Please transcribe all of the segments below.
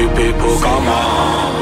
You people, come on.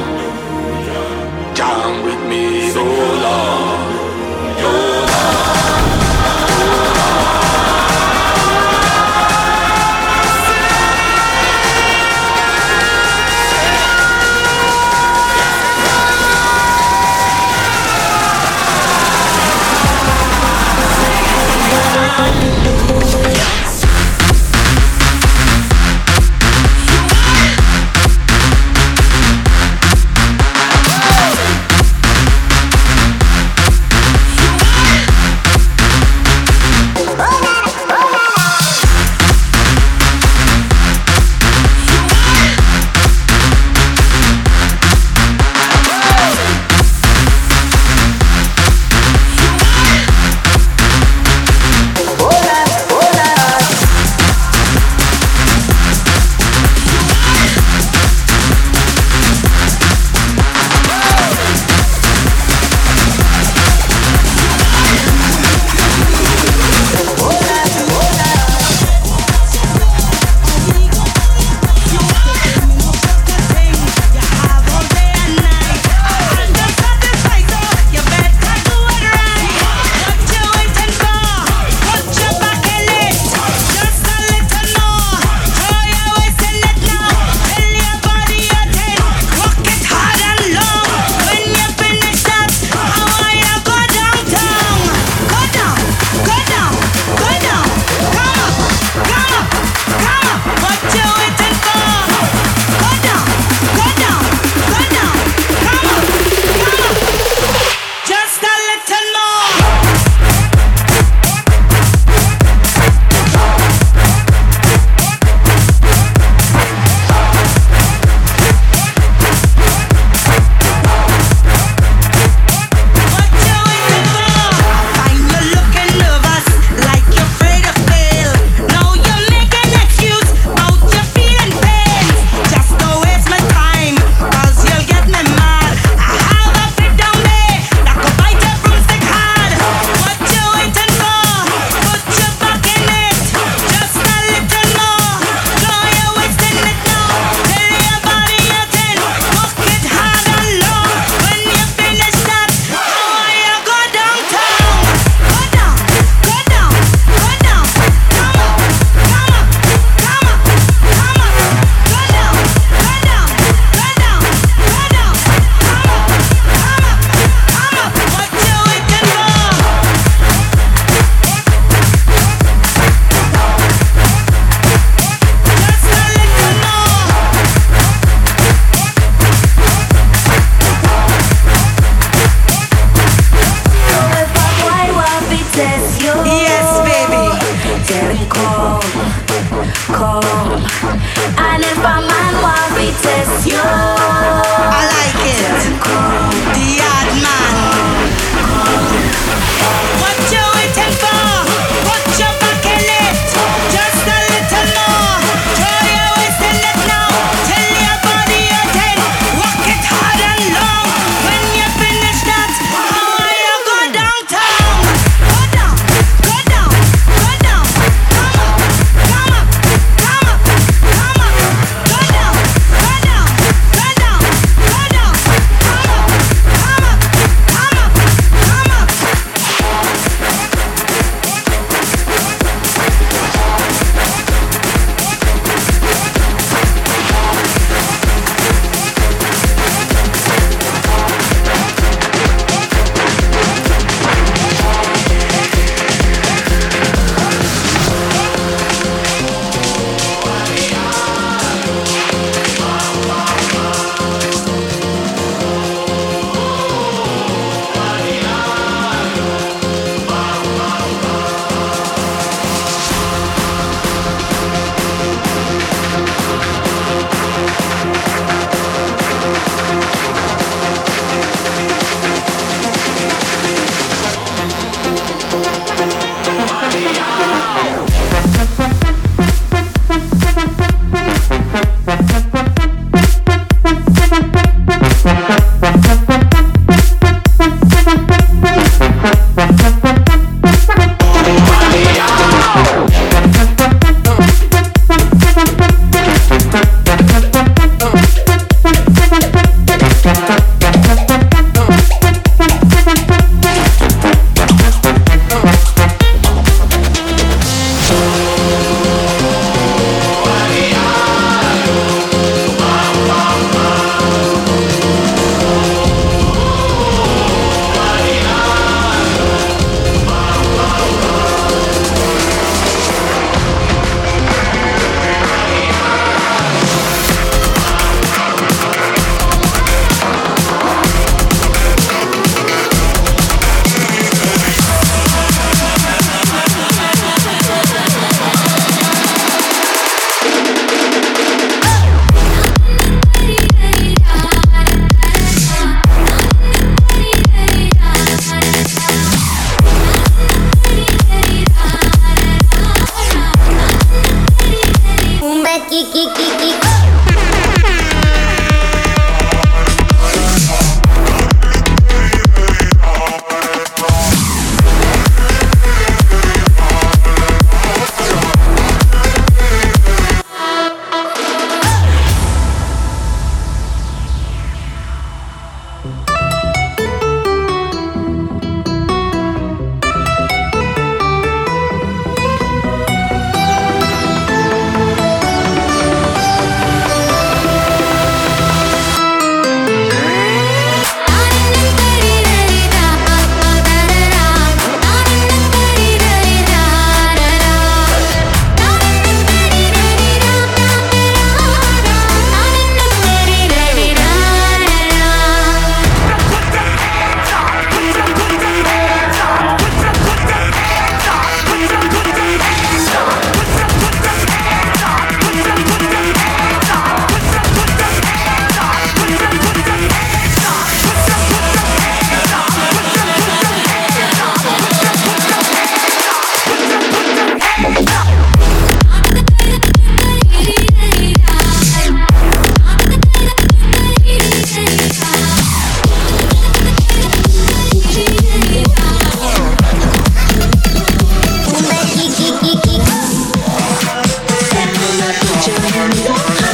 Yes.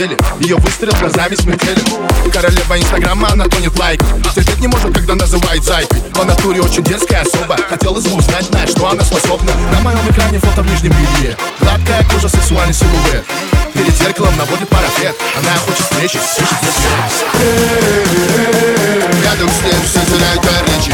Теле. Ее выстрел глазами смертелен Королева инстаграма, она тонет лайк Терпеть не может, когда называет зайкой. По натуре очень дерзкая особа. Хотелось бы узнать, на что она способна. На моем экране фото в нижнем белье. Гладкая кожа, сексуальный силуэт. Перед зеркалом наводит парафет Она хочет встречи, ищет Рядом с ним все теряют речи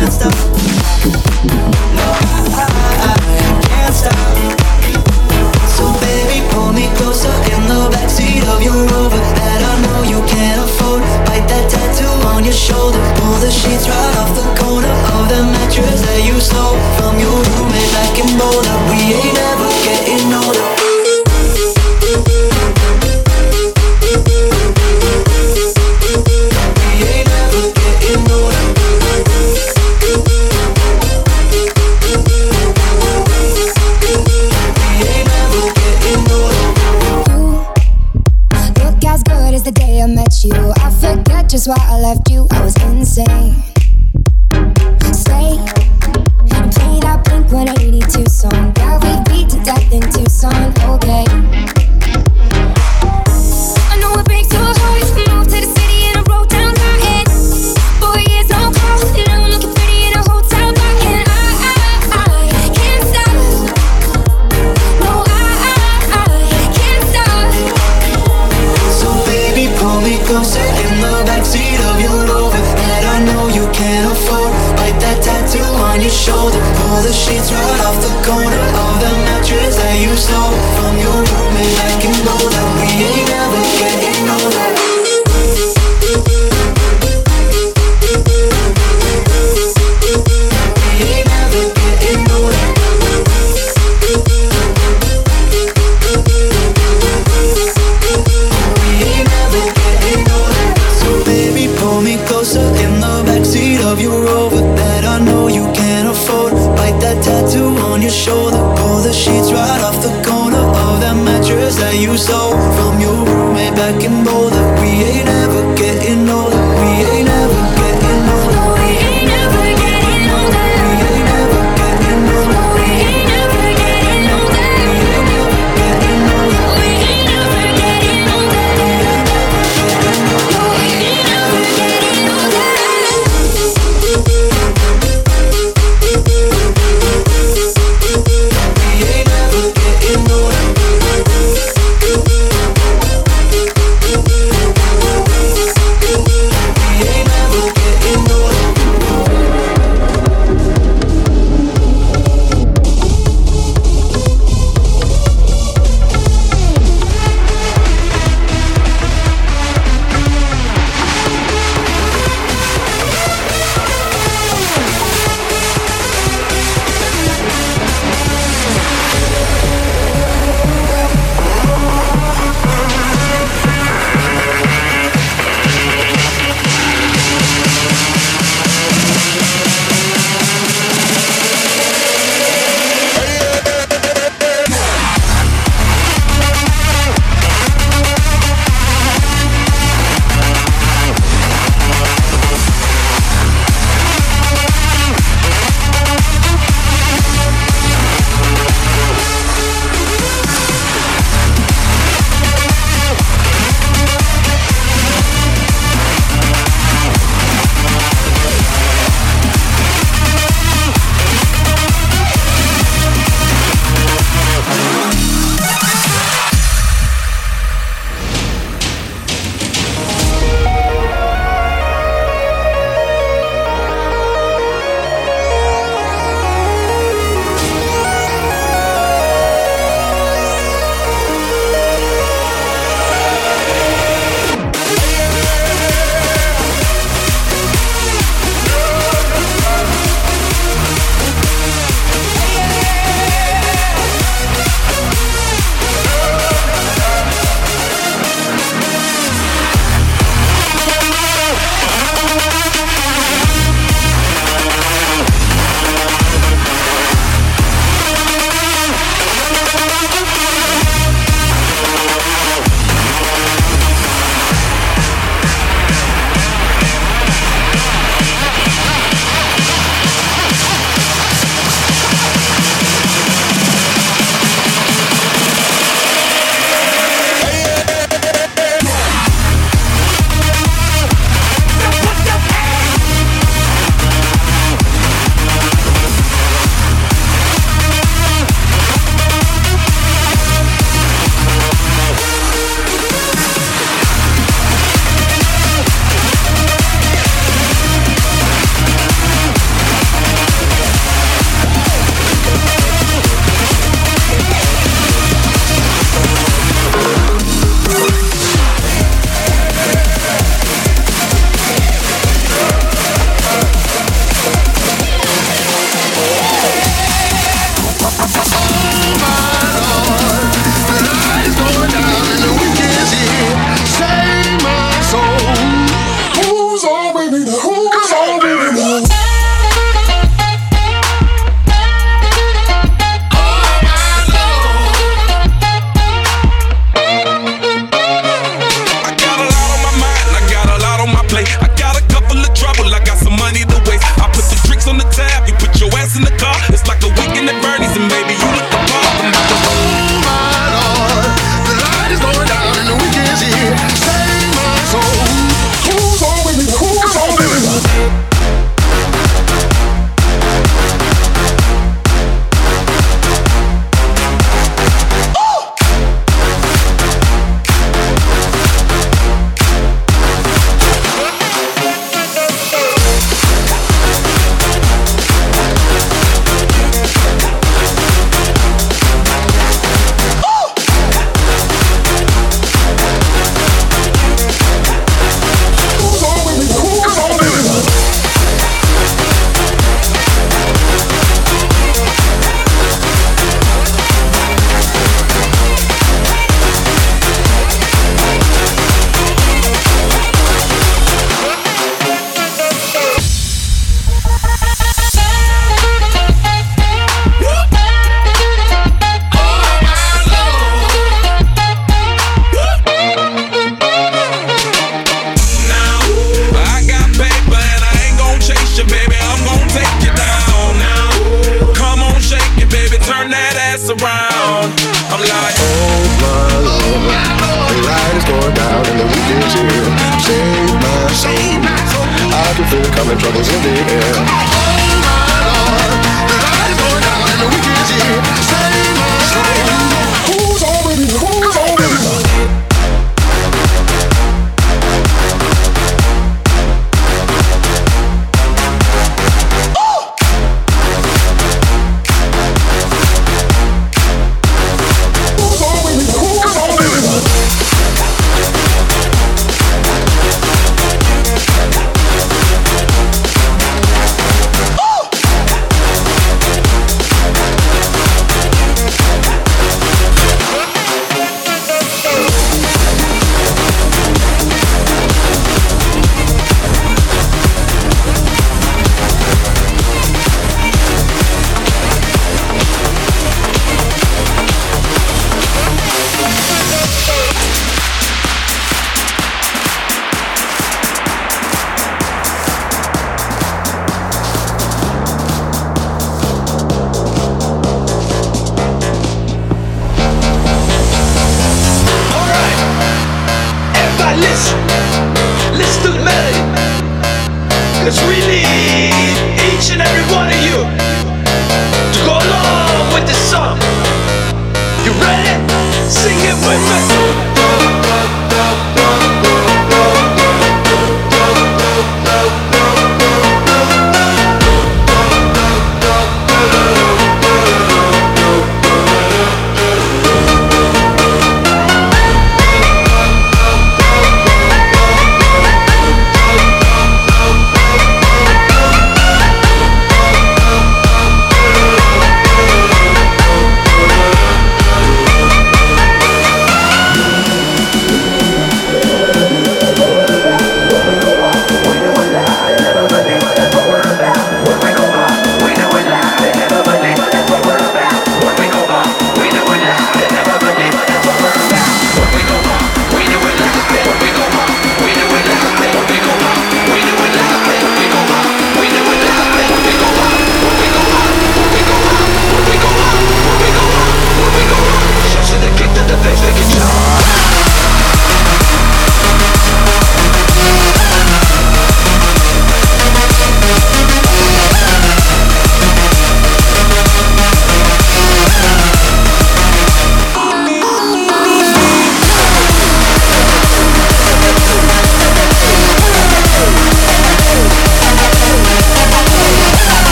non-stop from your roommate back in Boulder. We ain't ever getting older. We ain't ever.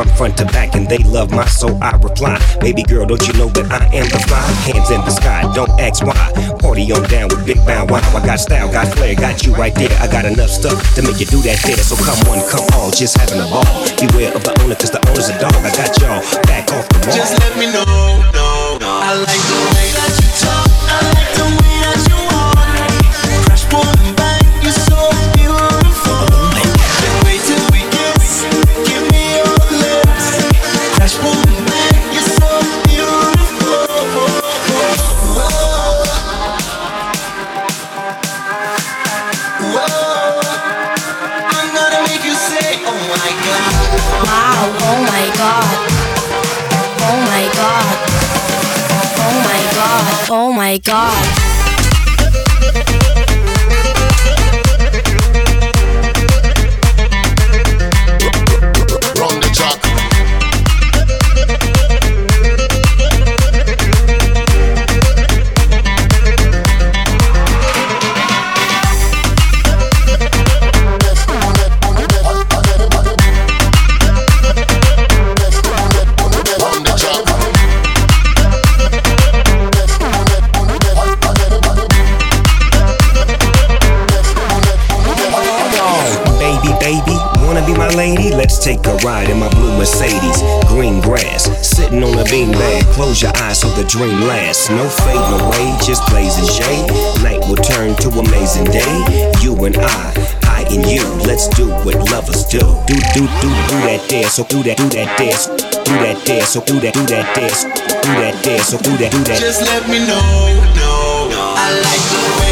From front to back, and they love my soul. I reply, baby girl, don't you know that I am the fly? Hands in the sky, don't ask why. Party on down with Big Bow Wow. I got style, got flair, got you right there. I got enough stuff to make you do that there. So come one, come all, just having a ball. Beware of the owner, cause the owner's a dog. I got y'all back off the wall. Just let me know, no, no. I like the way that you talk. I like god. Take a ride in my blue Mercedes. Green grass, sitting on a beanbag. Close your eyes so the dream lasts. No fading away, just blazing shade. Night will turn to amazing day. You and I, I and you. Let's do what lovers do. Do do do do that dance, so do that do that dance. Do that dance, so do that do that dance. Do that dance, so do that do that. Just let me know, no, no. I like the way